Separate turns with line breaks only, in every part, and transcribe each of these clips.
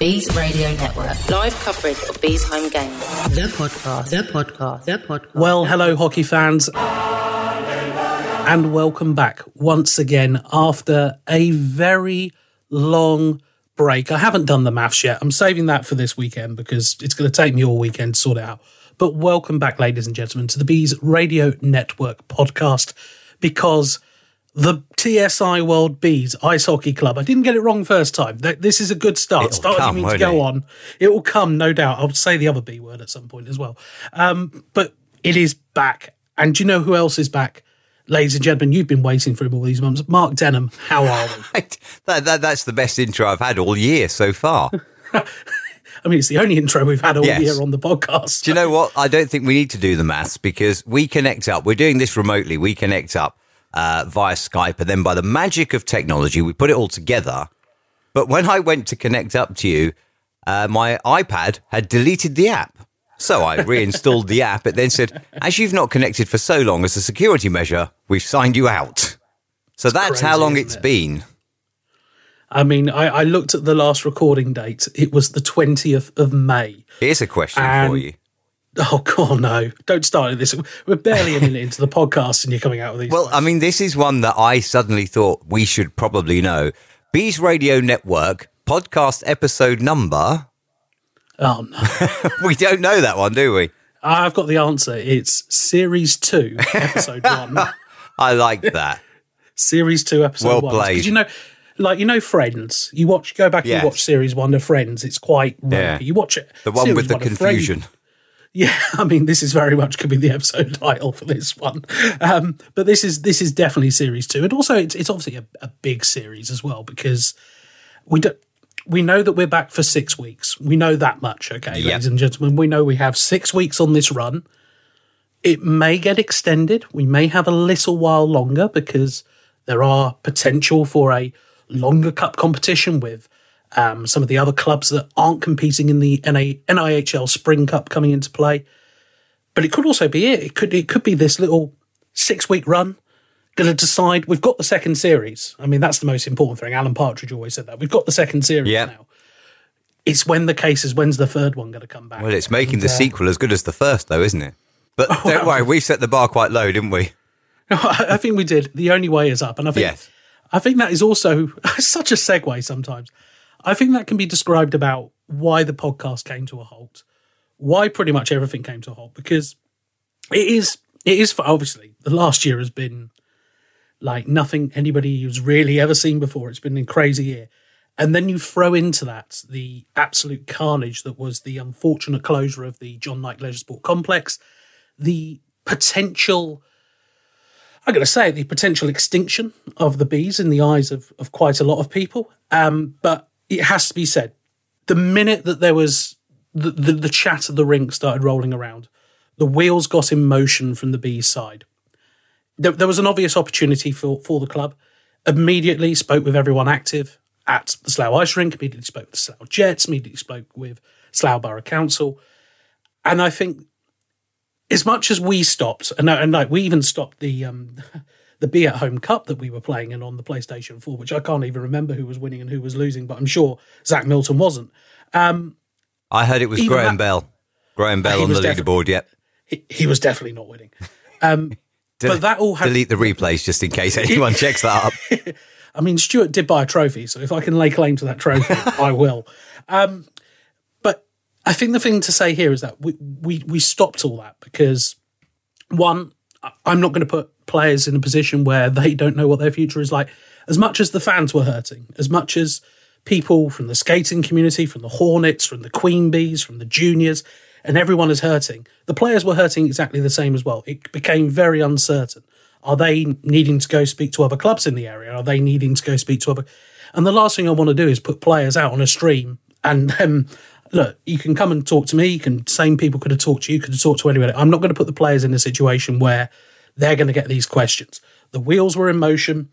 Bees Radio Network. Live coverage of Bees home games.
The podcast. The podcast. The podcast.
Well, hello, hockey fans. And welcome back once again after a very long break. I haven't done the maths yet. I'm saving that for this weekend because it's going to take me all weekend to sort it out. But welcome back, ladies and gentlemen, to the Bees Radio Network podcast because the TSI World Bees Ice Hockey Club. I didn't get it wrong first time. This is a good start.
It'll
Starting
come,
me to go
it?
on. It will come, no doubt. I'll say the other B word at some point as well. Um, but it is back. And do you know who else is back? Ladies and gentlemen, you've been waiting for him all these months. Mark Denham, how are we?
that, that, that's the best intro I've had all year so far.
I mean, it's the only intro we've had all
Yes.
year on the podcast.
Do you know what? I don't think we need to do the maths because we connect up. We're doing this remotely. We connect up uh, via Skype, and then by the magic of technology, we put it all together. But when I went to connect up to you, uh, my iPad had deleted the app. So I reinstalled the app. It then said, as you've not connected for so long as a security measure, we've signed you out. So that's how long it's
it?
been.
I mean, I, I looked at the last recording date. It was the 20th of May.
Here's a question for you.
Oh, God, no. Don't start this. We're barely a minute into the podcast and you're coming out with these.
Well, I mean, this is one that I suddenly thought we should probably know. Bees Radio Network podcast episode number.
oh, no.
We don't know that one, do we?
I've got the answer. It's Series 2, Episode 1.
I like that.
Series 2, Episode
Well
1.
played.
You know, like, you know, Friends. You watch, go back
Yes.
and watch Series 1 of Friends. It's quite
Yeah.
You watch it.
The one
series
with the
one of Friends-
confusion.
Yeah, I mean, this is very much could be the episode title for this one, um, but this is this is definitely series two, and also it's, it's obviously a, a big series as well because we don't we know that we're back for six weeks. We know that much, okay,
Yep.
ladies and gentlemen. We know we have six weeks on this run. It may get extended. We may have a little while longer because there are potential for a longer cup competition with um, some of the other clubs that aren't competing in the NA, NIHL Spring Cup coming into play. But it could also be it. It could it could be this little six week run. Going to decide. We've got the second series. I mean, that's the most important thing. Alan Partridge always said that. We've got the second series
Yeah.
now. It's when the case is when's the third one going to come back?
Well, it's making the
uh,
sequel as good as the first, though, isn't it? But don't
well.
worry, we set the bar quite low, didn't we?
I think we did. The only way is up, and I think
Yes.
I think that is also such a segue. Sometimes I think that can be described about why the podcast came to a halt, why pretty much everything came to a halt, because it is it is for obviously the last year has been like nothing anybody has really ever seen before. It's been a crazy year. And then you throw into that the absolute carnage that was the unfortunate closure of the John Nike Leisure Sport Complex, the potential I'm going to say the potential extinction of the bees in the eyes of, of quite a lot of people. Um, but it has to be said, the minute that there was the, the, the chat of the rink started rolling around, the wheels got in motion from the bees side. There, there was an obvious opportunity for, for the club. Immediately spoke with everyone active at the Slough Ice Rink, immediately spoke with the Slough Jets, immediately spoke with Slough Borough Council. And I think as much as we stopped, and, and like we even stopped the um, the Be at Home Cup that we were playing in on the PlayStation 4, which I can't even remember who was winning and who was losing, but I'm sure Zach Milton wasn't.
I heard it was Graham
that-
Bell. Graham Bell on the leaderboard, yep.
He, he was definitely not winning. Um, but that all had.
Delete the replays just in case anyone checks that up.
I mean, Stuart did buy a trophy, so if I can lay claim to that trophy, I will. Um, but I think the thing to say here is that we, we, we stopped all that because, one, I'm not going to put players in a position where they don't know what their future is like. As much as the fans were hurting, as much as people from the skating community, from the Hornets, from the Queen Bees, from the juniors, and everyone is hurting, the players were hurting exactly the same as well. It became very uncertain. Are they needing to go speak to other clubs in the area? Are they needing to go speak to other? And the last thing I want to do is put players out on a stream and um, look. You can come and talk to me. You can same people could have talked to you. Could have talked to anybody. I'm not going to put the players in a situation where they're going to get these questions. The wheels were in motion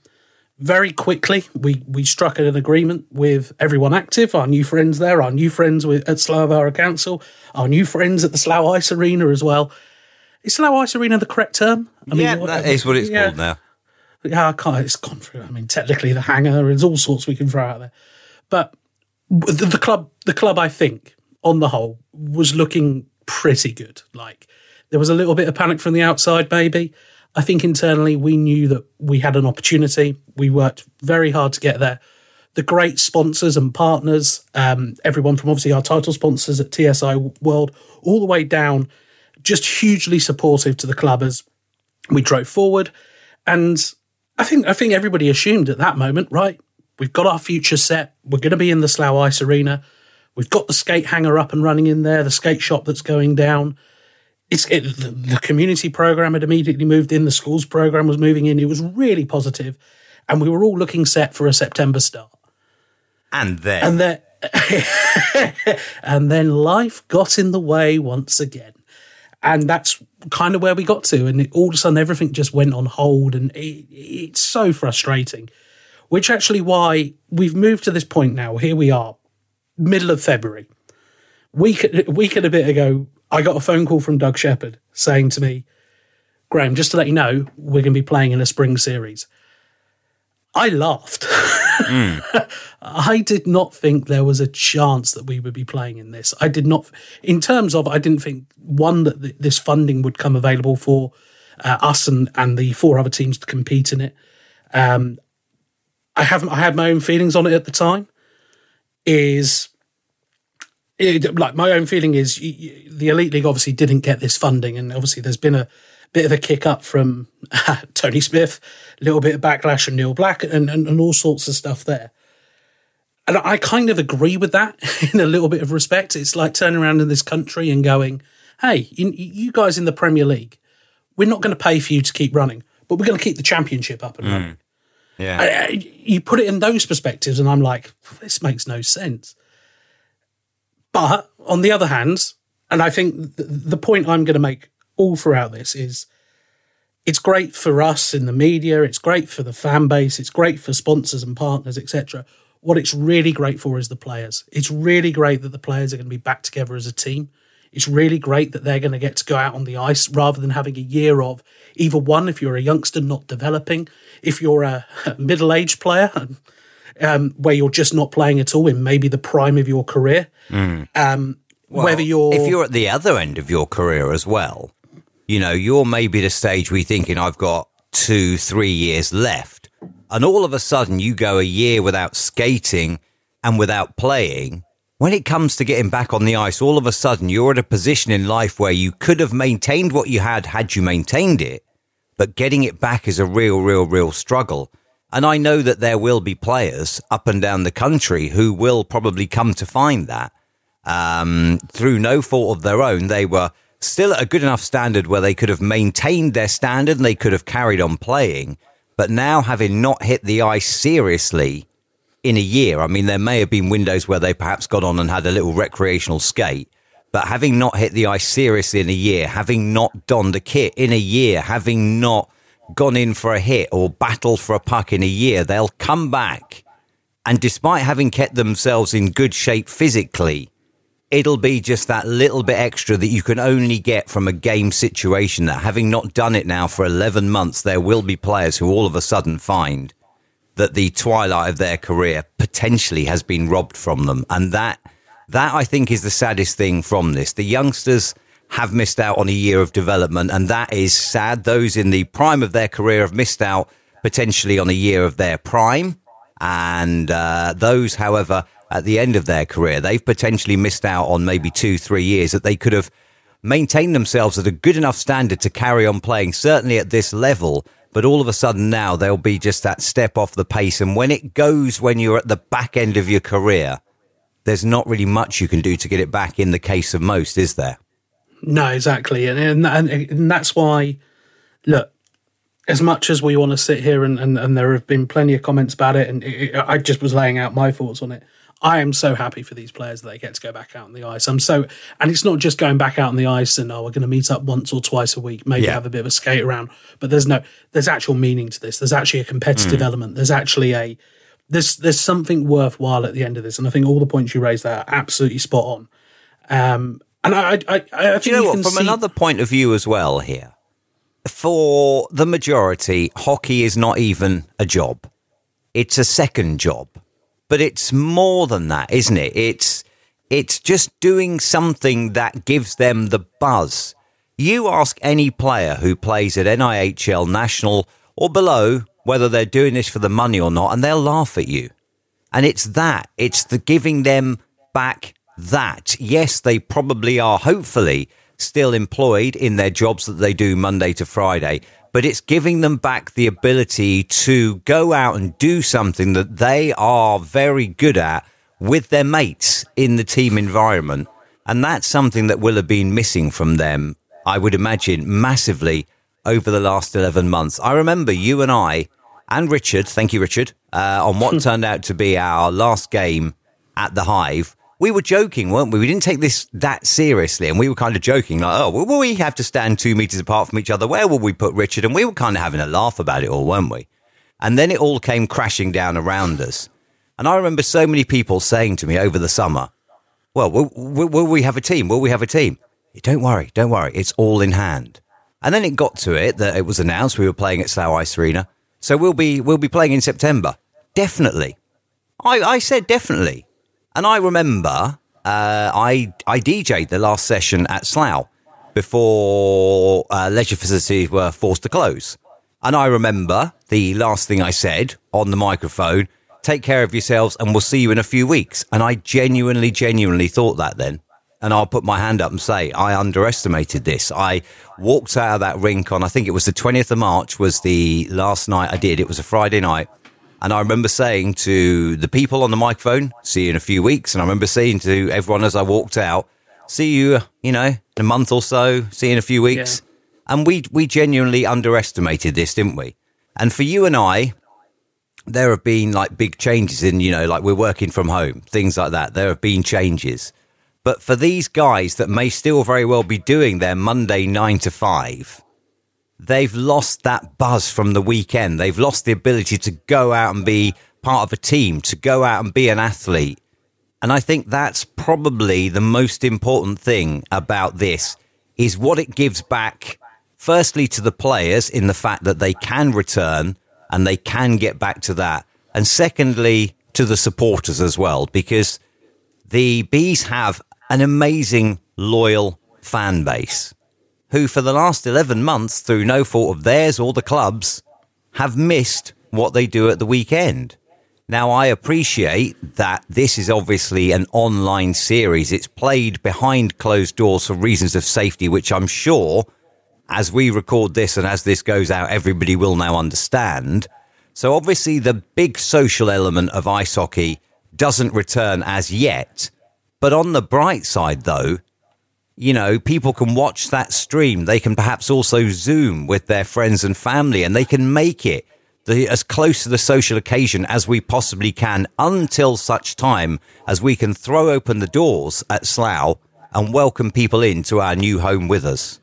very quickly. We we struck an agreement with everyone active, our new friends there, our new friends with, at Slough Council, our new friends at the Slough Ice Arena as well. Is Slough Ice Arena the correct term? I
yeah, that is what it's
yeah.
called now.
Yeah, I can't. It's gone through. I mean, technically, the hangar. There's all sorts we can throw out there, but the, the club, the club, I think on the whole was looking pretty good. Like there was a little bit of panic from the outside, maybe. I think internally we knew that we had an opportunity. We worked very hard to get there. The great sponsors and partners, um, everyone from obviously our title sponsors at TSI World, all the way down, just hugely supportive to the club as we drove forward. And I think I think everybody assumed at that moment, right? We've got our future set. We're going to be in the Slough Ice Arena. We've got the skate hanger up and running in there, the skate shop that's going down it's it, the, the community program had immediately moved in. The schools program was moving in. It was really positive, and we were all looking set for a September start.
And then,
and then, and then life got in the way once again, and that's kind of where we got to. And it, all of a sudden, everything just went on hold, and it, it's so frustrating. Which actually, why we've moved to this point now. Here we are, middle of February. Week week and a bit ago, I got a phone call from Doug Shepherd saying to me, Graham, just to let you know, we're going to be playing in a spring series. I laughed. Mm. I did not think there was a chance that we would be playing in this. I did not, in terms of, I didn't think, one, that th- this funding would come available for uh, us and, and the four other teams to compete in it. Um, I haven't, I had my own feelings on it at the time. Is it, like my own feeling is the elite league obviously didn't get this funding, and obviously there's been a bit of a kick up from Tony Smith, a little bit of backlash from Neil Black, and, and, and all sorts of stuff there. And I kind of agree with that in a little bit of respect. It's like turning around in this country and going, "Hey, you, you guys in the Premier League, we're not going to pay for you to keep running, but we're going to keep the championship up and mm. Running."
Yeah, I,
I, you put it in those perspectives, and I'm like, this makes no sense. But on the other hand, and I think the point I'm going to make all throughout this is it's great for us in the media, it's great for the fan base, it's great for sponsors and partners, etc. What it's really great for is the players. It's really great that the players are going to be back together as a team. It's really great that they're going to get to go out on the ice rather than having a year of either one, if you're a youngster not developing, if you're a middle aged player um, where you're just not playing at all in maybe the prime of your career.
Mm.
Um,
well,
whether you're
if you're at the other end of your career as well, you know, you're maybe the stage where you're thinking I've got two, three years left, and all of a sudden you go a year without skating and without playing. When it comes to getting back on the ice, all of a sudden you're at a position in life where you could have maintained what you had had you maintained it, but getting it back is a real, real, real struggle. And I know that there will be players up and down the country who will probably come to find that um, through no fault of their own. They were still at a good enough standard where they could have maintained their standard and they could have carried on playing. But now, having not hit the ice seriously in a year, I mean, there may have been windows where they perhaps got on and had a little recreational skate. But having not hit the ice seriously in a year, having not donned a kit in a year, having not gone in for a hit or battled for a puck in a year, they'll come back. And despite having kept themselves in good shape physically, it'll be just that little bit extra that you can only get from a game situation that having not done it now for 11 months, there will be players who all of a sudden find that the twilight of their career potentially has been robbed from them. And that, that I think is the saddest thing from this. The youngsters, have missed out on a year of development, and that is sad. Those in the prime of their career have missed out potentially on a year of their prime, and uh, those, however, at the end of their career, they've potentially missed out on maybe two, three years that they could have maintained themselves at a good enough standard to carry on playing, certainly at this level. But all of a sudden now there'll be just that step off the pace. And when it goes when you're at the back end of your career, there's not really much you can do to get it back in the case of most, is there?
No, exactly, and and, and, that's why. Look, as much as we want to sit here and, and, and there have been plenty of comments about it, and it, I just was laying out my thoughts on it. I am so happy for these players that they get to go back out on the ice. I'm so, and it's not just going back out on the ice and oh, we're going to meet up once or twice a week, maybe yeah. have a bit of a skate around. But there's no, there's actual meaning to this. There's actually a competitive mm. element. There's actually a, there's there's something worthwhile at the end of this. And I think all the points you raised there are absolutely spot on. Um, and I, I, I, I
Do you know what? From see... another point of view as well, here, for the majority, hockey is not even a job; it's a second job. But it's more than that, isn't it? It's it's just doing something that gives them the buzz. You ask any player who plays at NIHL national or below whether they're doing this for the money or not, and they'll laugh at you. And it's that. It's the giving them back that. Yes, they probably are, hopefully, still employed in their jobs that they do Monday to Friday, but it's giving them back the ability to go out and do something that they are very good at with their mates in the team environment. And that's something that will have been missing from them, I would imagine, massively over the last 11 months. I remember you and I and Richard, thank you, Richard, uh, on what turned out to be our last game at the Hive. We were joking, weren't we? We didn't take this that seriously, and we were kind of joking, like, "Oh, will we have to stand two meters apart from each other? Where will we put Richard?" And we were kind of having a laugh about it all, weren't we? And then it all came crashing down around us. And I remember so many people saying to me over the summer, "Well, will, will, will we have a team? Will we have a team?" Don't worry, don't worry, it's all in hand. And then it got to it that it was announced we were playing at Slough Ice Arena. So we'll be we'll be playing in September. Definitely. I, I said definitely. And I remember uh, I I DJ'd the last session at Slough before uh, leisure facilities were forced to close. And I remember the last thing I said on the microphone, take care of yourselves and we'll see you in a few weeks. And I genuinely, genuinely thought that then. And I'll put my hand up and say, I underestimated this. I walked out of that rink on, I think it was the 20th of March was the last night I did. It was a Friday night. And I remember saying to the people on the microphone, see you in a few weeks. And I remember saying to everyone as I walked out, see you, you know, in a month or so, see you in a few weeks. Yeah. And we, we genuinely underestimated this, didn't we? And for you and I, there have been like big changes in, you know, like we're working from home, things like that. There have been changes. But for these guys that may still very well be doing their Monday nine to five, they've lost that buzz from the weekend. They've lost the ability to go out and be part of a team, to go out and be an athlete. And I think that's probably the most important thing about this is what it gives back, firstly, to the players in the fact that they can return and they can get back to that. And secondly, to the supporters as well, because the bees have an amazing, loyal fan base who, for the last 11 months, through no fault of theirs or the club's, have missed what they do at the weekend. Now, I appreciate that this is obviously an online series. It's played behind closed doors for reasons of safety, which I'm sure, as we record this and as this goes out, everybody will now understand. So, obviously, the big social element of ice hockey doesn't return as yet. But on the bright side, though, you know, people can watch that stream. They can perhaps also Zoom with their friends and family and they can make it the, as close to the social occasion as we possibly can until such time as we can throw open the doors at Slough and welcome people into our new home with us.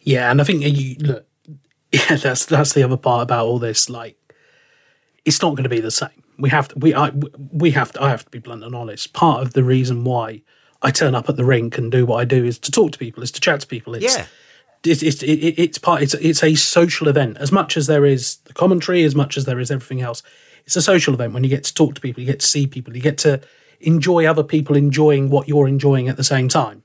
Yeah, and I think uh, you look, yeah, that's that's the other part about all this. Like, it's not going to be the same. We have to, we I we have to, I have to be blunt and honest. Part of the reason why I turn up at the rink and do what I do is to talk to people, is to chat to people. It's,
yeah.
It's, it's, it, it's part. It's it's a social event as much as there is the commentary, as much as there is everything else. It's a social event when you get to talk to people, you get to see people, you get to enjoy other people enjoying what you're enjoying at the same time.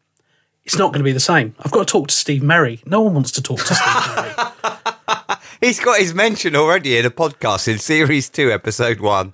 It's not going to be the same. I've got to talk to Steve Merry. No one wants to talk to Steve Merry.
He's got his mention already in a podcast in series two, episode one.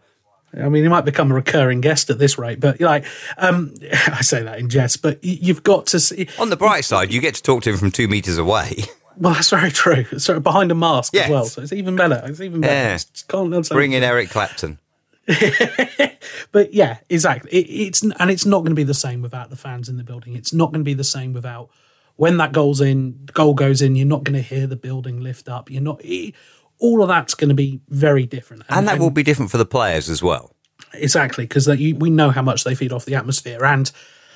I mean, he might become a recurring guest at this rate, but like, um, I say that in jest, but you've got to see.
On the bright side, you get to talk to him from two meters away.
Well, that's very true. So behind a mask yes. as well, so it's even better. It's even better.
Yeah. Can't Bring in Eric Clapton.
but yeah, exactly. It, it's and it's not going to be the same without the fans in the building. It's not going to be the same without when that goal's in, goal goes in. You're not going to hear the building lift up. You're not. It, all of that's going to be very different.
And, and that and, will be different for the players as well.
Exactly, because we know how much they feed off the atmosphere. And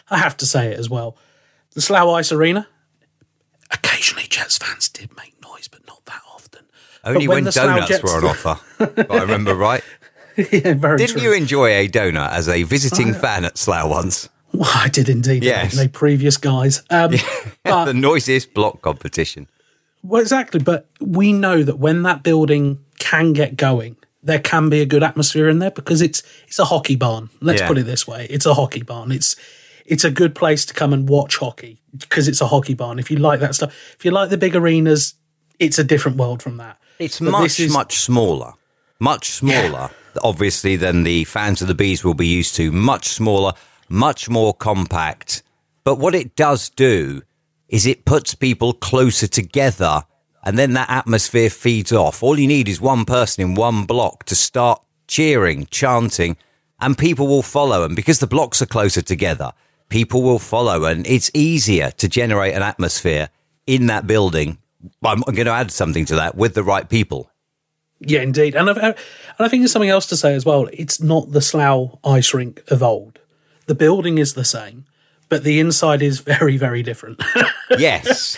I have to say it as well the Slough Ice Arena, occasionally Jets fans did make noise, but not that often.
Only when, when donuts Jets... were on offer, I remember right.
yeah, very
Didn't
true.
you enjoy a donut as a visiting I, fan at Slough once?
Well, I did indeed. Yes. The previous guys. Um,
but, the noisiest block competition.
Well, exactly. But we know that when that building can get going, there can be a good atmosphere in there because it's it's a hockey barn. Let's
Yeah.
put it this way: it's a hockey barn. It's it's a good place to come and watch hockey because it's a hockey barn. If you like that stuff, if you like the big arenas, it's a different world from that.
It's
But
much,
is-
much smaller. Much smaller, obviously, than the fans of the Bees will be used to. Much smaller, much more compact. But what it does do is it puts people closer together and then that atmosphere feeds off. All you need is one person in one block to start cheering, chanting, and people will follow. And because the blocks are closer together, people will follow. And it's easier to generate an atmosphere in that building. I'm going to add something to that with the right people.
Yeah, indeed, and I've, and I think there's something else to say as well. It's not the Slough ice rink of old. The building is the same, but the inside is very, very different.
Yes.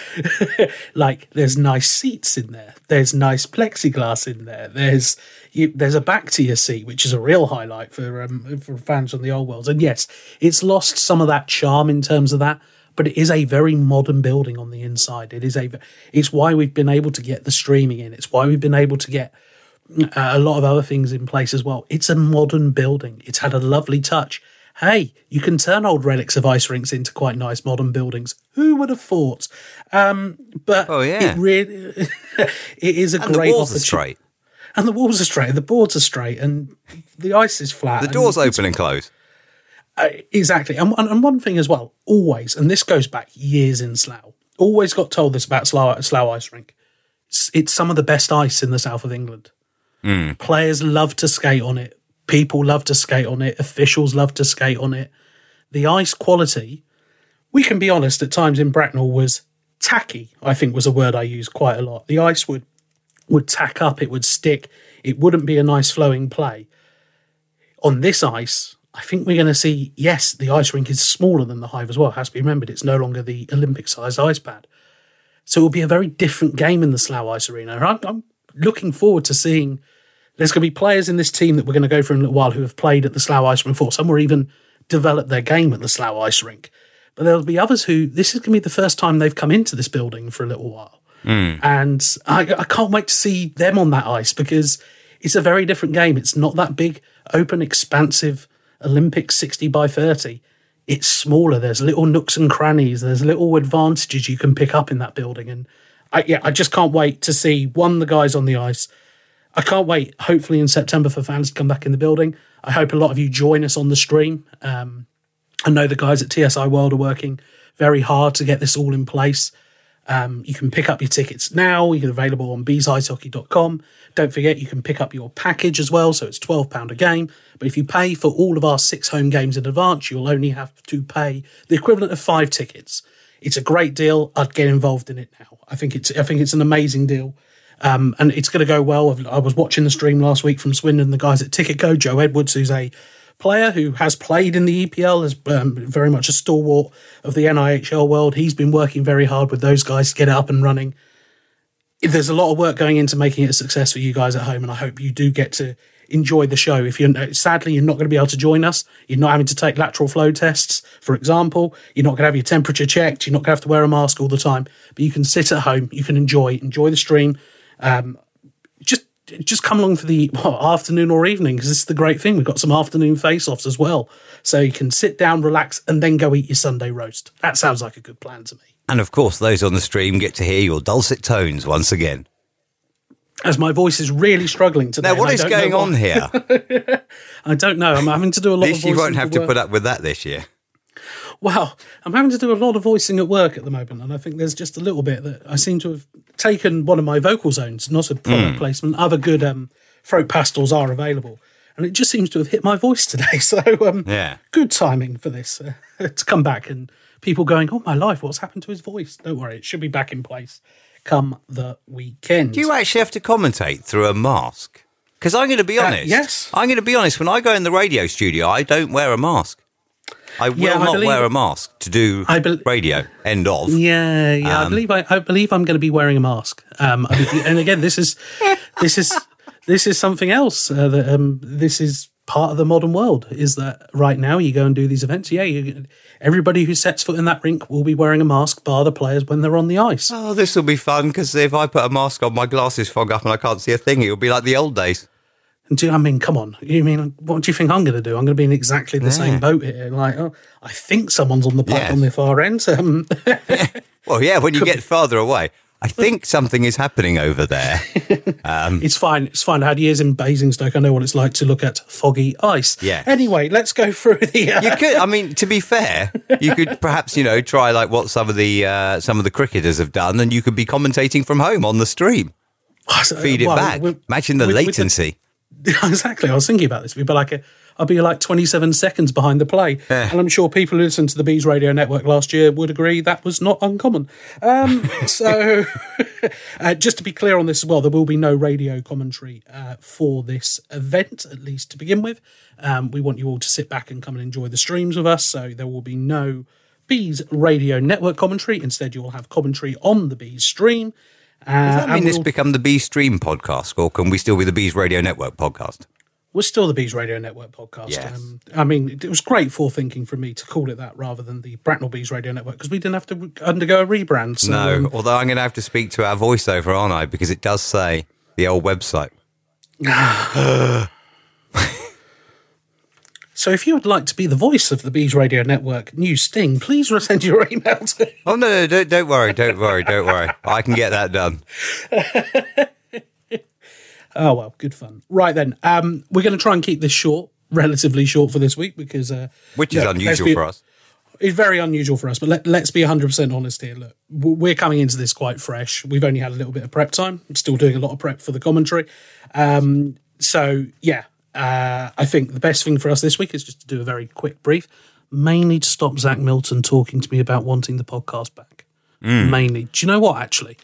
like there's nice seats in there. There's nice plexiglass in there. There's you, there's a back to your seat, which is a real highlight for um, for fans on the old worlds. And yes, it's lost some of that charm in terms of that, but it is a very modern building on the inside. It is a it's why we've been able to get the streaming in. It's why we've been able to get uh, a lot of other things in place as well. It's a modern building. It's had a lovely touch. Hey, you can turn old relics of ice rinks into quite nice modern buildings. Who would have thought? Um, but
Oh, yeah.
it really it is a
And the
great
walls are
opportu-
straight.
and the walls are straight, the boards are straight, and the ice is flat.
The doors open and close.
uh, exactly. And, and, and one thing as well, always, and this goes back years in Slough, always got told this about Slough, Slough Ice Rink. It's, it's some of the best ice in the south of England. Players love to skate on it. People love to skate on it. Officials love to skate on it. The ice quality, we can be honest, at times in Bracknell was tacky, I think was a word I used quite a lot. The ice would would tack up, it would stick, it wouldn't be a nice flowing play on this ice, I think we're going to see, yes, the ice rink is smaller than the Hive as well. It has to be remembered, it's no longer the Olympic sized ice pad. So it will be a very different game in the Slough Ice Arena. I'm, I'm looking forward to seeing. There's going to be players in this team that we're going to go for in a little while who have played at the Slough Ice Rink before. Some will even developed their game at the Slough Ice Rink. But there'll be others who this is going to be the first time they've come into this building for a little while. Hmm. And I, I can't wait to see them on that ice because it's a very different game. It's not that big, open, expansive Olympic 60 by 30. It's smaller. There's little nooks and crannies. There's little advantages you can pick up in that building. And I, yeah, I just can't wait to see one, the guys on the ice. I can't wait, hopefully in September, for fans to come back in the building. I hope a lot of you join us on the stream. Um, I know the guys at TSI World are working very hard to get this all in place. Um, you can pick up your tickets now. You're available on beesicehockey.com. Don't forget, you can pick up your package as well. So it's £12 a game. But if you pay for all of our six home games in advance, you'll only have to pay the equivalent of five tickets. It's a great deal. I'd get involved in it now. I think it's I think it's an amazing deal. Um, and it's going to go well. I was watching the stream last week from Swindon, the guys at Ticket Go, Joe Edwards, who's a player who has played in the EPL, is um, very much a stalwart of the NIHL world. He's been working very hard with those guys to get it up and running. There's a lot of work going into making it a success for you guys at home, and I hope you do get to enjoy the show. If you're sadly you're not going to be able to join us, you're not having to take lateral flow tests, for example. You're not going to have your temperature checked. You're not going to have to wear a mask all the time. But you can sit at home. You can enjoy enjoy the stream. Um, just just come along for the well, afternoon or evening because this is the great thing. We've got some afternoon face-offs as well, so you can sit down, relax, and then go eat your Sunday roast. That sounds like a good plan to me.
And of course, those on the stream get to hear your dulcet tones once again.
As my voice is really struggling today.
Now, what is going on here?
I don't know. I'm having to do a lot
At
of
least you won't have to
work.
put up with that this year.
Well, I'm having to do a lot of voicing at work at the moment, and I think there's just a little bit that I seem to have taken one of my vocal zones, not a product
Hmm.
placement. Other good um, throat pastels are available, and it just seems to have hit my voice today. So, um,
Yeah.
good timing for this uh, to come back, and people going, "Oh my life, what's happened to his voice?" Don't worry, it should be back in place come the weekend.
Do you actually have to commentate through a mask? Because I'm going to be honest.
yes.
I'm going to be honest. When I go in the radio studio, I don't wear a mask. I will
Yeah, I
not
believe-
wear a mask to do
I bel-
radio. End of.
Yeah, yeah. I believe I, I believe I'm going to be wearing a mask. Um, and again, this is this is this is something else. Uh, that, um, this is part of the modern world. Is that right now you go and do these events? Yeah, you, everybody who sets foot in that rink will be wearing a mask, bar the players when they're on the ice.
Oh, this will be fun because if I put a mask on, my glasses fog up and I can't see a thing. It'll be like the old days.
And do I mean, come on? You mean what do you think I'm going to do? I'm going to be in exactly the same boat here. Like, oh, I think someone's on the puck
Yeah.
on the far end. Um,
Well, yeah, when you get farther away, I think something is happening over there.
it's fine. It's fine. I had years in Basingstoke. I know what it's like to look at foggy ice.
Yeah.
Anyway, let's go through the. Uh,
You could, I mean, to be fair, you could perhaps, you know, try like what some of the uh, some of the cricketers have done, and you could be commentating from home on the stream. Feed it
Well,
back. Imagine the
with- with
latency.
exactly. I was thinking about this. We'd be like a, I'd be like 27 seconds behind the play. And I'm sure people who listened to the Bees Radio Network last year would agree that was not uncommon. Um, so, uh, just to be clear on this as well, there will be no radio commentary uh, for this event, at least to begin with. Um, we want you all to sit back and come and enjoy the streams with us. So, there will be no Bees Radio Network commentary. Instead, you will have commentary on the Bees stream. Uh,
Does that mean this
we'll-
become the Bee Stream podcast, or can we still be the Bees Radio Network podcast?
We're still the Bees Radio Network podcast.
Yes.
Um, I mean, it was great forethinking from me to call it that rather than the Bracknell Bees Radio Network because we didn't have to undergo a rebrand. So,
No,
um,
although I'm going to have to speak to our voiceover, aren't I? Because it does say the old website.
so if you would like to be the voice of the Bees Radio Network new sting, please send your email to.
Oh no, no, don't, don't worry, don't worry, don't worry. I can get that done.
Oh well, good fun. Right then, um, we're going to try and keep this short, relatively short for this week because uh,
Which is
let's
unusual
be-
for us.
It's very unusual for us, but let, let's be 100% honest here. Look, we're coming into this quite fresh. We've only had a little bit of prep time. I'm still doing a lot of prep for the commentary. Um, so, yeah, uh, I think the best thing for us this week is just to do a very quick brief, mainly to stop Zach Milton talking to me about wanting the podcast back. Mainly. Do you know what, actually?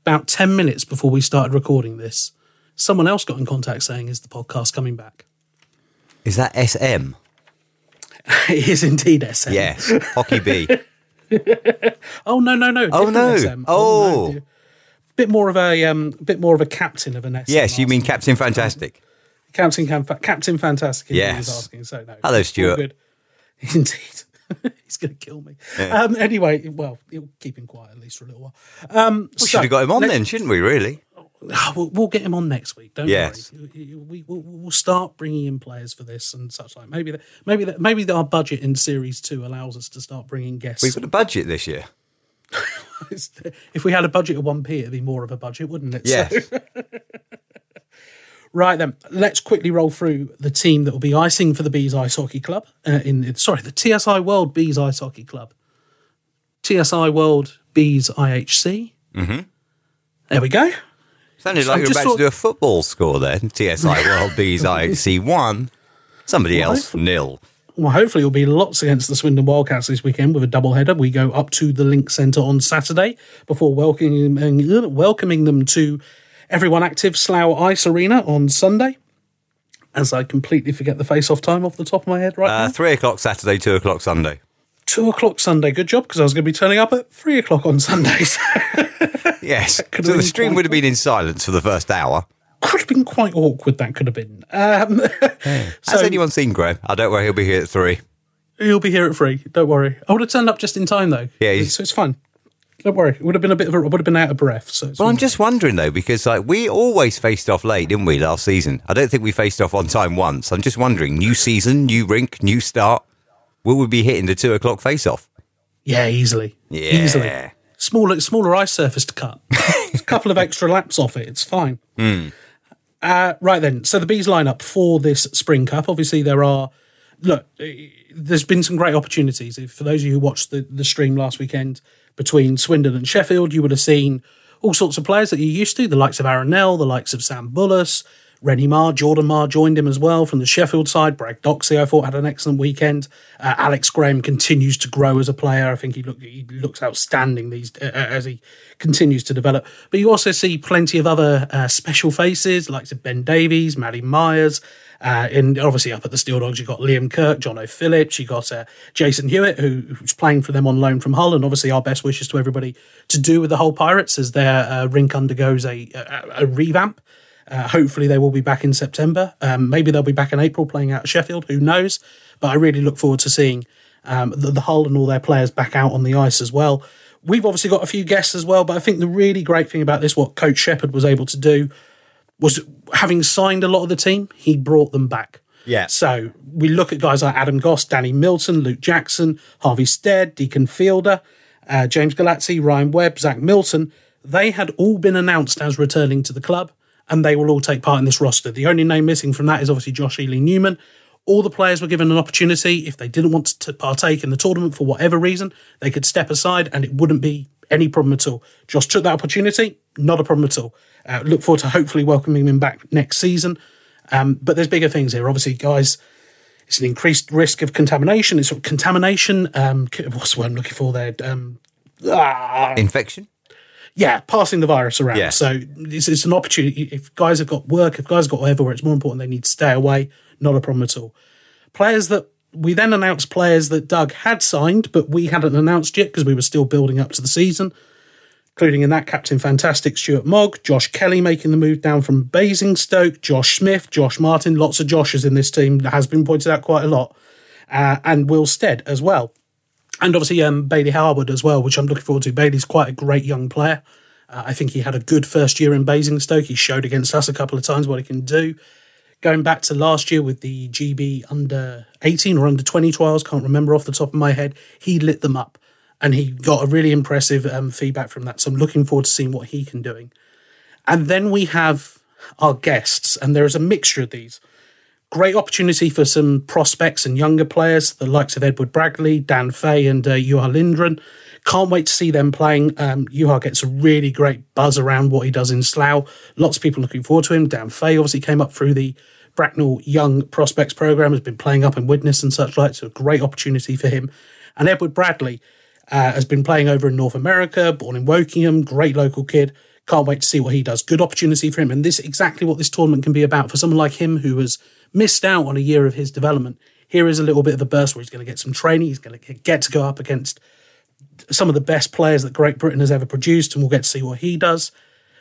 About 10 minutes before we started recording this, someone else got in contact saying, Is the podcast coming back?
Is that SM?
it is indeed SM.
Yes, Hockey B.
Oh no no no!
Oh,
different
no.
SM.
Oh.
no. bit more of a um, bit more of a captain of an SM.
Yes, you mean
asking.
Captain Fantastic.
Captain Captain Fantastic? Yes,
Yes.
he was asking. So no.
Hello, Stuart.
good. Indeed, he's going to kill me. Um, anyway, well, he'll keep him quiet at least for a little while. Um,
We should have got him on
let-
then, shouldn't we? Really?
We'll, we'll get him on next week. Don't
Yes.
worry. We, we, we'll start bringing in players for this and such like. Maybe that, maybe that, maybe our budget in series two allows us to start bringing guests.
We've got a budget this year.
if we had a budget of 1p, it'd be more of a budget, wouldn't it? So-
Yes.
Right then, let's quickly roll through the team that will be icing for the Bees Ice Hockey Club. Uh, in sorry, the TSI World Bees Ice Hockey Club. TSI World Bees IHC. Mm-hmm. There we go.
Sounded
So
like
I'm
you were about
sort-
to do a football score then. TSI World Bees IHC 1. Somebody
Well,
else nil.
Well, hopefully, it'll be lots against the Swindon Wildcats this weekend with a double header. We go up to the Link Centre on Saturday before welcoming welcoming them to Everyone Active Slough Ice Arena on Sunday. As I completely forget the face-off time off the top of my head right
Uh,
now.
three o'clock Saturday, two o'clock Sunday.
Two o'clock Sunday. Good job, because I was going to be turning up at three o'clock on Sundays.
Yes. So the stream would have been in silence for the first hour.
could have been quite awkward. That could have been. Um,
Has
so
anyone seen Graham? I don't worry, he'll be here at three.
he'll be here at three. Don't worry. I would have turned up just in time though.
Yeah,
so it's fine. Don't worry. It would have been a bit of a, would have been out of breath. So
Well, I'm just wondering though, because like we always faced off late, didn't we, last season? I don't think we faced off on time once. I'm just wondering, new season, new rink, new start. Will we be hitting the two o'clock face off?
yeah, easily.
Yeah.
easily. Smaller, smaller ice surface to cut. a couple of extra laps off it. It's fine. Uh, right then. So the bees line up for this Spring Cup. Obviously, there are. Look, there's been some great opportunities. If, for those of you who watched the, the stream last weekend between Swindon and Sheffield, you would have seen all sorts of players that you're used to. The likes of Aaron Nell, the likes of Sam Bullis, Rennie Marr, Jordan Marr joined him as well from the Sheffield side. Bragg Doxey, I thought, had an excellent weekend. Uh, Alex Graham continues to grow as a player. I think he look he looks outstanding these uh, as he continues to develop. But you also see plenty of other uh, special faces, like Ben Davies, Maddie Myers. Uh, and obviously up at the Steel Dogs, you've got Liam Kirk, John O'Phillips, you've got uh, Jason Hewitt, who, who's playing for them on loan from Hull. And obviously, our best wishes to everybody to do with the Hull Pirates as their uh, rink undergoes a, a, a revamp. Uh, hopefully, they will be back in September. Um, maybe they'll be back in April playing out at Sheffield. Who knows? But I really look forward to seeing um, the, the Hull and all their players back out on the ice as well. We've obviously got a few guests as well, but I think the really great thing about this, what Coach Shepherd was able to do, was having signed a lot of the team, he brought them back.
Yeah.
So we look at guys like Adam Goss, Danny Milton, Luke Jackson, Harvey Stead, Deacon Fielder, uh, James Galazzi, Ryan Webb, Zach Milton. They had all been announced as returning to the club, and they will all take part in this roster. The only name missing from that is obviously Josh Ely Newman. All the players were given an opportunity. If they didn't want to partake in the tournament for whatever reason, they could step aside and it wouldn't be any problem at all. Josh took that opportunity, not a problem at all. Uh, look forward to hopefully welcoming him back next season. Um, but there's bigger things here. Obviously, guys, it's an increased risk of contamination. It's sort of contamination. Um, what's the word I'm looking for there? Um, ah,
Infection?
yeah, passing the virus around.
Yeah.
So it's, it's an opportunity. If guys have got work, if guys have got whatever, where it's more important, they need to stay away. Not a problem at all. Players that we then announced players that Doug had signed, but we hadn't announced yet because we were still building up to the season, including in that Captain Fantastic Stuart Mogg, Josh Kelly making the move down from Basingstoke, Josh Smith, Josh Martin, lots of Joshes in this team that has been pointed out quite a lot, uh, and Will Stead as well and obviously um, Bailey Harwood as well, which I'm looking forward to. Bailey's quite a great young player. Uh, I think he had a good first year in Basingstoke. He showed against us a couple of times what he can do. Going back to last year with the GB under 18 or under 20 trials, can't remember off the top of my head, he lit them up and he got a really impressive um, feedback from that. So I'm looking forward to seeing what he can doing. And then we have our guests, and there is a mixture of these great opportunity for some prospects and younger players, the likes of Edward Bradley, Dan Fay, and uh, Juha Lindgren. Can't wait to see them playing. Um, Juha gets a really great buzz around what he does in Slough. Lots of people looking forward to him. Dan Fay obviously came up through the Bracknell Young Prospects program, has been playing up in Widnes and such like. So a great opportunity for him. And Edward Bradley uh, has been playing over in North America, born in Wokingham, great local kid. Can't wait to see what he does. Good opportunity for him. And this is exactly what this tournament can be about for someone like him who has missed out on a year of his development. Here is a little bit of a burst where he's going to get some training. He's going to get to go up against some of the best players that Great Britain has ever produced, and we'll get to see what he does.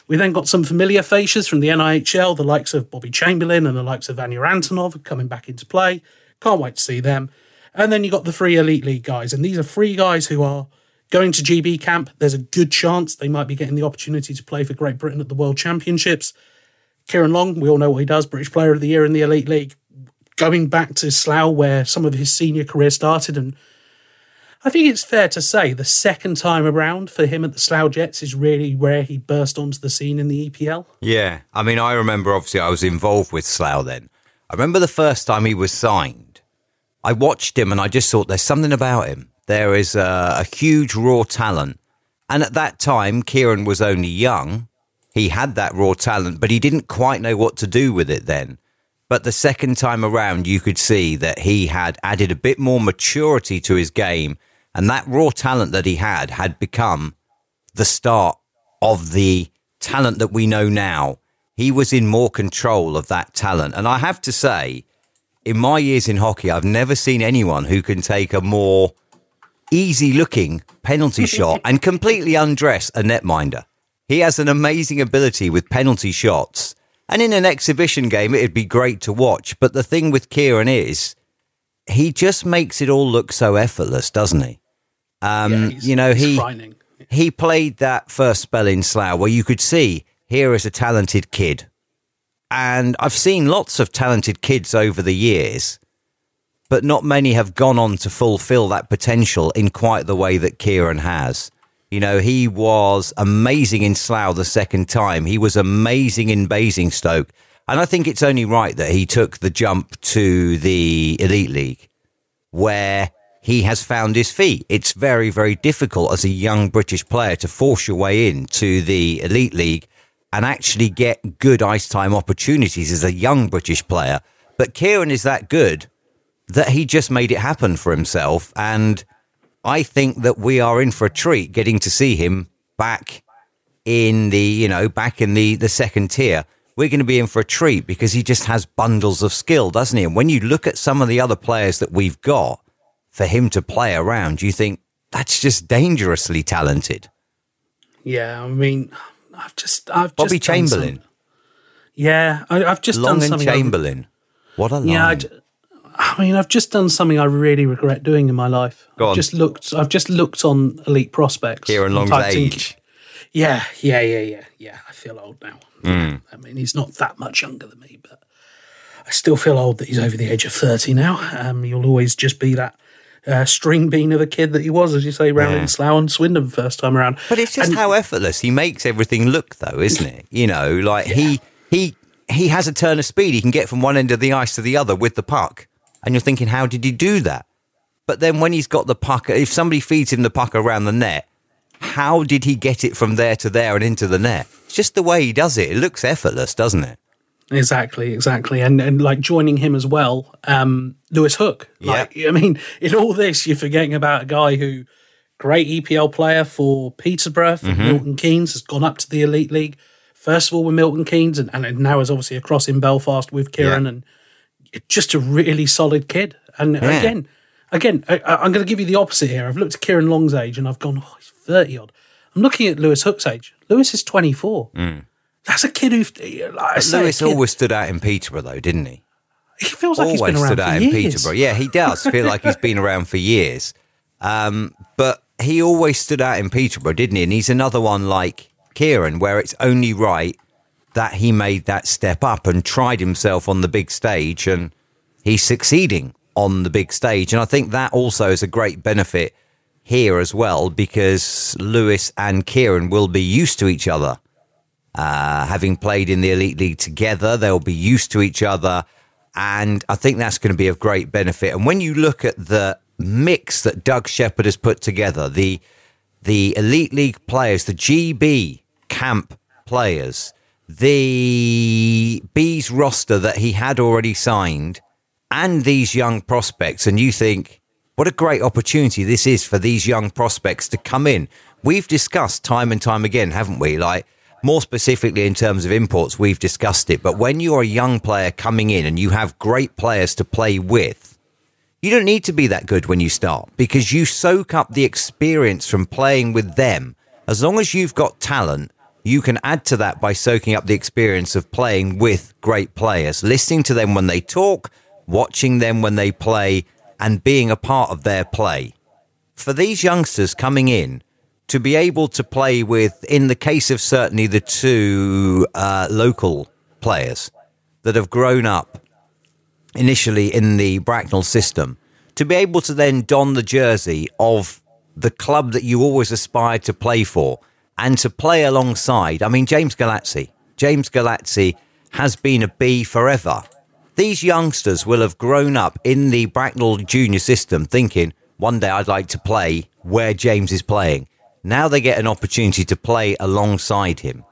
We then got some familiar faces from the NIHL, the likes of Bobby Chamberlain and the likes of Vanya Antonov coming back into play. Can't wait to see them. And then you got the three Elite League guys, and these are three guys who are going to GB camp. There's a good chance they might be getting the opportunity to play for Great Britain at the World Championships. Kieran Long, we all know what he does, British Player of the Year in the Elite League, going back to Slough where some of his senior career started. And I think it's fair to say the second time around for him at the Slough Jets is really where he burst onto the scene in the EPL.
Yeah. I mean, I remember obviously I was involved with Slough then. I remember the first time he was signed. I watched him and I just thought there's something about him. There is a, a huge raw talent. And at that time, Kieran was only young. He had that raw talent, but he didn't quite know what to do with it then. But the second time around, you could see that he had added a bit more maturity to his game. And that raw talent that he had had become the start of the talent that we know now. He was in more control of that talent. And I have to say, in my years in hockey, I've never seen anyone who can take a more easy looking penalty shot and completely undress a netminder. He has an amazing ability with penalty shots. And in an exhibition game, it'd be great to watch. But the thing with Kieran is, he just makes it all look so effortless, doesn't he? Um,
Yeah,
you know, he he played that first spell in Slough where you could see here is a talented kid. And I've seen lots of talented kids over the years, but not many have gone on to fulfill that potential in quite the way that Kieran has. You know, he was amazing in Slough the second time. He was amazing in Basingstoke. And I think it's only right that he took the jump to the Elite League where he has found his feet. It's very, very difficult as a young British player to force your way into the Elite League and actually get good ice time opportunities as a young British player. But Kieran is that good that he just made it happen for himself. And I think that we are in for a treat getting to see him back in the, you know, back in the, the second tier. We're going to be in for a treat because he just has bundles of skill, doesn't he? And when you look at some of the other players that we've got for him to play around, you think that's just dangerously talented.
Yeah, I mean, I've just, I've
Bobby
just
Chamberlain,
yeah, I, I've just
Long
done
and
something. I-
Chamberlain. What a line.
Yeah, I, I mean, I've just done something I really regret doing in my life.
Go
I've just looked. I've just looked on Elite Prospects.
Kieran
and
Long's
typed in-
age.
Yeah, yeah, yeah, yeah, yeah. I feel old now.
Hmm.
I mean, he's not that much younger than me, but I still feel old that he's over the age of 30 now. Um, you'll always just be that uh, string bean of a kid that he was, as you say, round in Slough and Swindon first time around.
But it's just
And-
how effortless he makes everything look, though, isn't it? You know, like he he he has a turn of speed. He can get from one end of the ice to the other with the puck, and you're thinking, how did he do that? But then when he's got the puck, if somebody feeds him the puck around the net, how did he get it from there to there and into the net? It's just the way he does it. It looks effortless, doesn't it?
Exactly, exactly, and and like joining him as well, um, Lewis Hook. Like, I mean, in all this, you're forgetting about a guy who, great EPL player for Peterborough, for Milton Keynes, has gone up to the elite league. First of all with Milton Keynes, and, and now is obviously across in Belfast with Kieran,
Yeah.
and just a really solid kid. And
Yeah.
again, again, I, I'm going to give you the opposite here. I've looked at Kieran Long's age, and I've gone, oh, he's thirty odd. I'm looking at Lewis Hook's age. Lewis is 24. That's a kid who, like I say,
Lewis
kid-
always stood out in Peterborough, though, didn't he?
he feels like he's
always
been around
stood
for
out
years.
in Peterborough. Yeah, he does feel like he's been around for years. Um, but he always stood out in Peterborough, didn't he? And he's another one like Kieran, where it's only right that he made that step up and tried himself on the big stage, and he's succeeding on the big stage. And I think that also is a great benefit here as well, because Lewis and Kieran will be used to each other uh, having played in the Elite League together, they'll be used to each other. And I think that's going to be of great benefit. And when you look at the mix that Doug Shepherd has put together, the, the Elite League players, the GB camp players, the Bees roster that he had already signed, and these young prospects, and you think, what a great opportunity this is for these young prospects to come in. We've discussed time and time again, haven't we? Like, more specifically in terms of imports, we've discussed it. But when you're a young player coming in and you have great players to play with, you don't need to be that good when you start because you soak up the experience from playing with them. As long as you've got talent, you can add to that by soaking up the experience of playing with great players, listening to them when they talk, watching them when they play, and being a part of their play. For these youngsters coming in, to be able to play with, in the case of certainly the two uh, local players that have grown up initially in the Bracknell system, to be able to then don the jersey of the club that you always aspired to play for and to play alongside. I mean, James Galazzi. James Galazzi has been a Bee forever. These youngsters will have grown up in the Bracknell junior system thinking, one day I'd like to play where James is playing. Now they get an opportunity to play alongside him.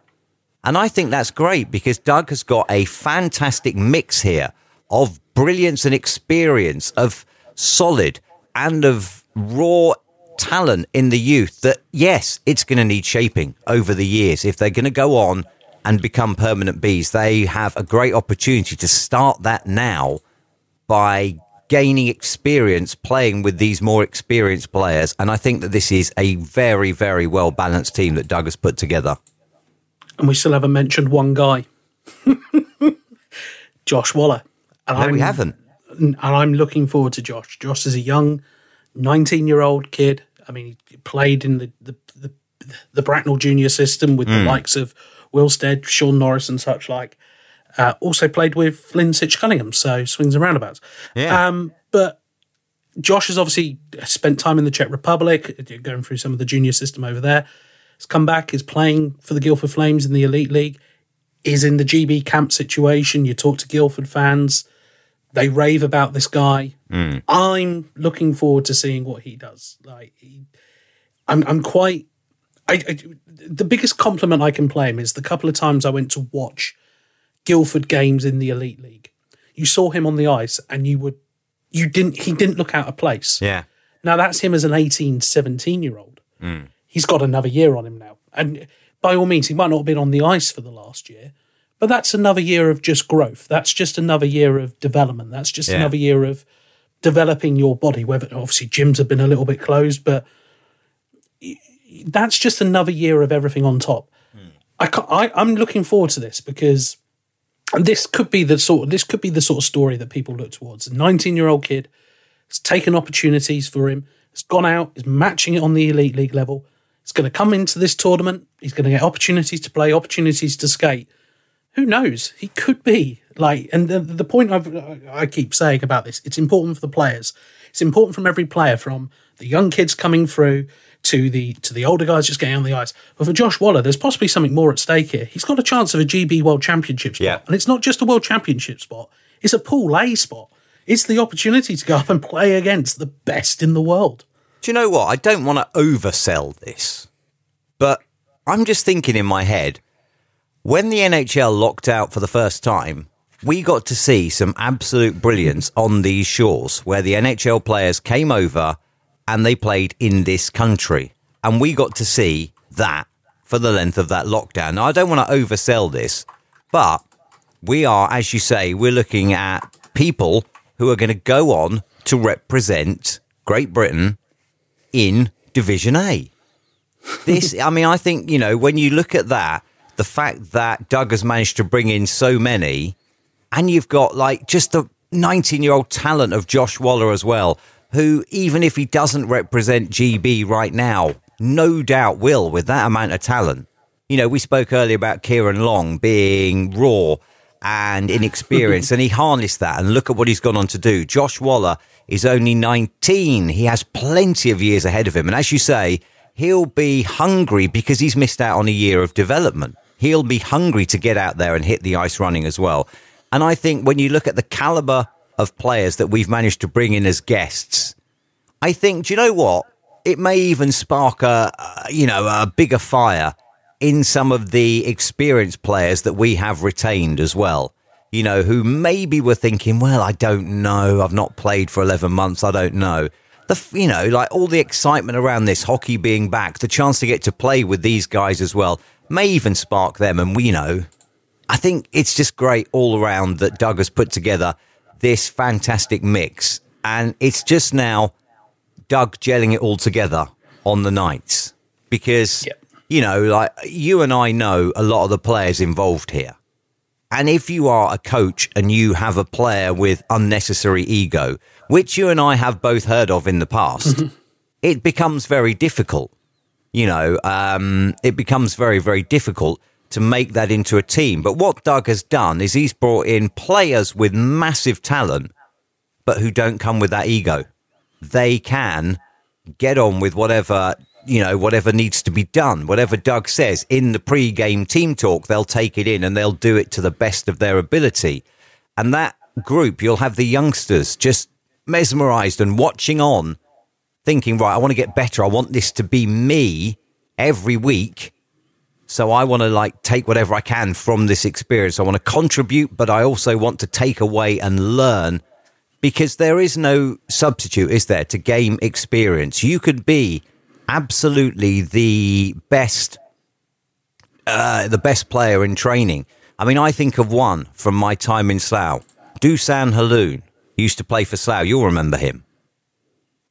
And I think that's great because Doug has got a fantastic mix here of brilliance and experience, of solid and of raw talent in the youth that, yes, it's going to need shaping over the years. If they're going to go on and become permanent bees, they have a great opportunity to start that now by gaining experience playing with these more experienced players. And I think that this is a very, very well balanced team that Doug has put together.
And we still haven't mentioned one guy, Josh Waller. And
No, we
I'm-
haven't.
and I'm looking forward to Josh. Josh is a young, 19 year old kid. I mean, he played in the the, the, the Bracknell junior system with
Hmm.
the likes of Wilstead, Sean Norris, and such like. Uh, also played with Flynn Sitch Cunningham, so swings and roundabouts.
Yeah.
Um, but Josh has obviously spent time in the Czech Republic, going through some of the junior system over there. Has come back, is playing for the Guildford Flames in the Elite League, is in the GB camp situation. You talk to Guildford fans, they rave about this guy. I'm looking forward to seeing what he does. Like, he, I'm, I'm quite. I, I, the biggest compliment I can play him is the couple of times I went to watch Guildford games in the Elite League. You saw him on the ice, and you would, you didn't. He didn't look out of place.
Yeah.
Now that's him as an 18, 17 year old. Hmm. He's got another year on him now. And by all means, he might not have been on the ice for the last year, but that's another year of just growth. That's just another year of development. That's just
Yeah.
another year of developing your body. Whether obviously gyms have been a little bit closed, but that's just another year of everything on top. Hmm. I, ca I I'm looking forward to this because this could be the sort this could be the sort of story that people look towards. A 19 year old kid has taken opportunities for him, has gone out, is matching it on the elite league level. He's going to come into this tournament. He's going to get opportunities to play, opportunities to skate. Who knows? He could be like, and the, the point I've, I keep saying about this, it's important for the players. It's important from every player, from the young kids coming through to the to the older guys just getting on the ice. But for Josh Waller, there's possibly something more at stake here. He's got a chance of a GB World Championship spot,
Yeah.
and it's not just a World Championship spot; it's a Pool A spot. It's the opportunity to go up and play against the best in the world.
Do you know what? I don't want to oversell this, but I'm just thinking in my head when the NHL locked out for the first time, we got to see some absolute brilliance on these shores where the NHL players came over and they played in this country. And we got to see that for the length of that lockdown. Now, I don't want to oversell this, but we are, as you say, we're looking at people who are going to go on to represent Great Britain in Division A. This, I mean, I think, you know, when you look at that, the fact that Doug has managed to bring in so many, and you've got like just the 19 year old talent of Josh Waller as well, who, even if he doesn't represent GB right now, no doubt will with that amount of talent. You know, we spoke earlier about Kieran Long being raw and inexperienced, and he harnessed that. And look at what he's gone on to do. Josh Waller is only 19. He has plenty of years ahead of him. And as you say, he'll be hungry because he's missed out on a year of development. He'll be hungry to get out there and hit the ice running as well. And I think when you look at the caliber of players that we've managed to bring in as guests, I think, do you know what? It may even spark a, you know, a bigger fire in some of the experienced players that we have retained as well. You know, who maybe were thinking, well, I don't know. I've not played for 11 months. I don't know. The, you know, like all the excitement around this hockey being back, the chance to get to play with these guys as well may even spark them. And we know, I think it's just great all around that Doug has put together this fantastic mix. And it's just now Doug gelling it all together on the nights because,
Yep.
you know, like you and I know a lot of the players involved here. And if you are a coach and you have a player with unnecessary ego, which you and I have both heard of in the past, it becomes very difficult. You know, um, it becomes very, very difficult to make that into a team. But what Doug has done is he's brought in players with massive talent, but who don't come with that ego. They can get on with whatever you know whatever needs to be done whatever doug says in the pre-game team talk they'll take it in and they'll do it to the best of their ability and that group you'll have the youngsters just mesmerized and watching on thinking right i want to get better i want this to be me every week so i want to like take whatever i can from this experience i want to contribute but i also want to take away and learn because there is no substitute, is there, to game experience? You could be absolutely the best, uh, the best player in training. I mean, I think of one from my time in Slough, Dusan Haloon. Used to play for Slough. You'll remember him.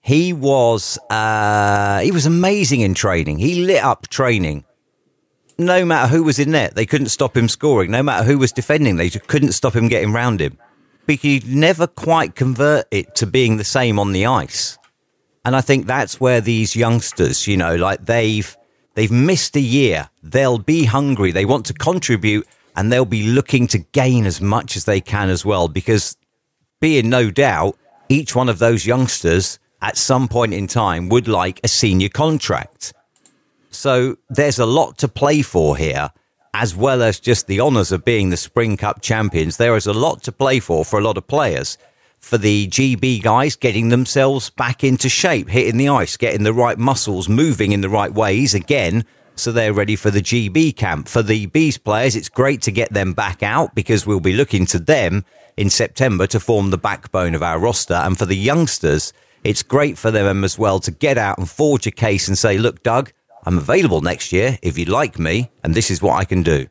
He was, uh, he was amazing in training. He lit up training. No matter who was in net, they couldn't stop him scoring. No matter who was defending, they just couldn't stop him getting round him because he'd never quite convert it to being the same on the ice. And I think that's where these youngsters, you know, like they've they've missed a year. They'll be hungry. They want to contribute and they'll be looking to gain as much as they can as well because be in no doubt each one of those youngsters at some point in time would like a senior contract. So there's a lot to play for here as well as just the honours of being the Spring Cup champions, there is a lot to play for for a lot of players. For the GB guys, getting themselves back into shape, hitting the ice, getting the right muscles, moving in the right ways again, so they're ready for the GB camp. For the Bees players, it's great to get them back out because we'll be looking to them in September to form the backbone of our roster. And for the youngsters, it's great for them as well to get out and forge a case and say, look, Doug, I'm available next year if you like me, and this is what I can do.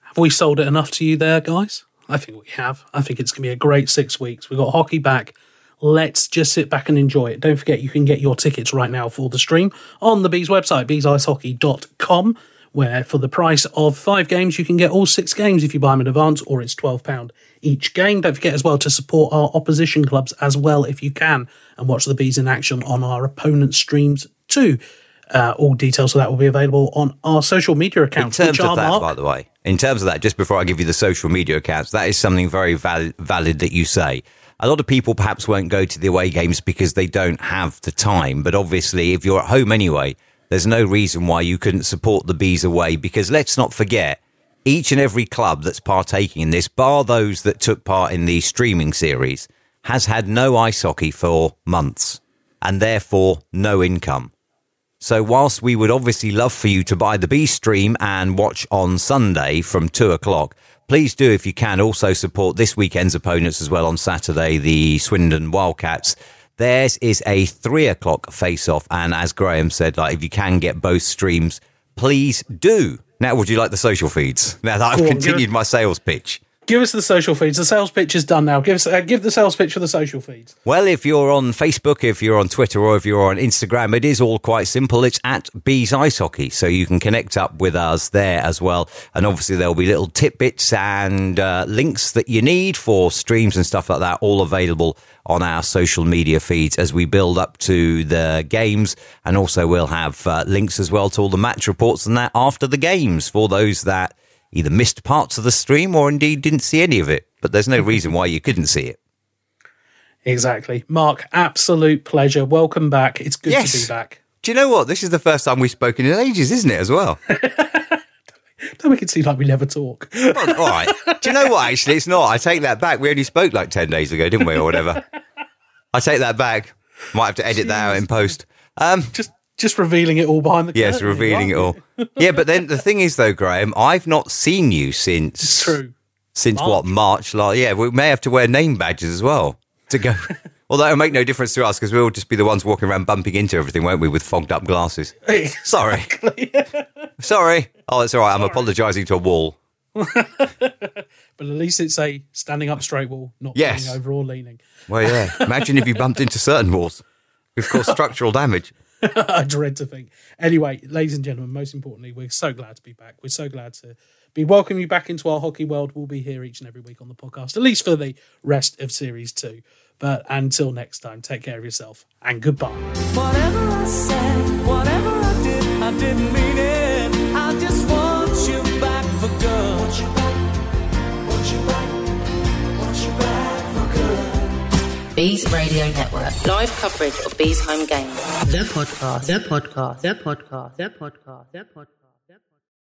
Have we sold it enough to you there, guys? I think we have. I think it's going to be a great six weeks. We've got hockey back. Let's just sit back and enjoy it. Don't forget, you can get your tickets right now for the stream on the Bees website, beesicehockey.com, where for the price of five games, you can get all six games if you buy them in advance, or it's £12 each game. Don't forget as well to support our opposition clubs as well if you can, and watch the Bees in action on our opponent streams too. Uh, all details of that will be available on our social media accounts. In terms
of that,
Mark,
by the way, in terms of that, just before I give you the social media accounts, that is something very val- valid that you say. A lot of people perhaps won't go to the away games because they don't have the time. But obviously, if you're at home anyway, there's no reason why you couldn't support the bees away. Because let's not forget, each and every club that's partaking in this, bar those that took part in the streaming series, has had no ice hockey for months and therefore no income. So, whilst we would obviously love for you to buy the B stream and watch on Sunday from two o'clock, please do, if you can, also support this weekend's opponents as well on Saturday, the Swindon Wildcats. Theirs is a three o'clock face off. And as Graham said, like, if you can get both streams, please do. Now, would you like the social feeds? Now that I've
Go on, give it-
continued my sales pitch.
Give us the social feeds. The sales pitch is done now. Give us uh, give the sales pitch for the social feeds.
Well, if you're on Facebook, if you're on Twitter, or if you're on Instagram, it is all quite simple. It's at Bees Ice Hockey. So you can connect up with us there as well. And obviously, there'll be little tidbits and uh, links that you need for streams and stuff like that, all available on our social media feeds as we build up to the games. And also, we'll have uh, links as well to all the match reports and that after the games for those that either missed parts of the stream or indeed didn't see any of it. But there's no reason why you couldn't see it.
Exactly, Mark. Absolute pleasure. Welcome back. It's good
Yes.
to be back.
Do you know what? This is the first time we've spoken in ages, isn't it, as well?
Don't make it seem like we never talk.
Oh, all right. Do you know what? Actually, it's not. I take that back. We only spoke like 10 days ago, didn't we, or whatever? I take that back. Might have to edit that out in post. Um,
just just revealing it all behind the
yes,
curtain,
revealing it all. Yeah, but then the thing is, though, Graham, I've not seen you since.
True.
Since what, March? Like, yeah, we may have to wear name badges as well to go. Although it'll make no difference to us because we'll just be the ones walking around bumping into everything, won't we, with fogged up glasses? Sorry. Sorry. Oh, it's all right. I'm apologising to a wall.
But at least it's a standing up straight wall, not
Yes.
leaning over or leaning.
Well, yeah. Imagine if you bumped into certain walls. We've caused structural damage.
I dread to think. Anyway, ladies and gentlemen, most importantly, we're so glad to be back. We're so glad to be welcoming you back into our hockey world. We'll be here each and every week on the podcast, at least for the rest of series two. But until next time, take care of yourself and goodbye.
Whatever I said, whatever I did, I didn't mean it. I just want you back for good.
Bees Radio Network. Live coverage of Bees home games.
The podcast. The podcast. The podcast. The podcast. The podcast.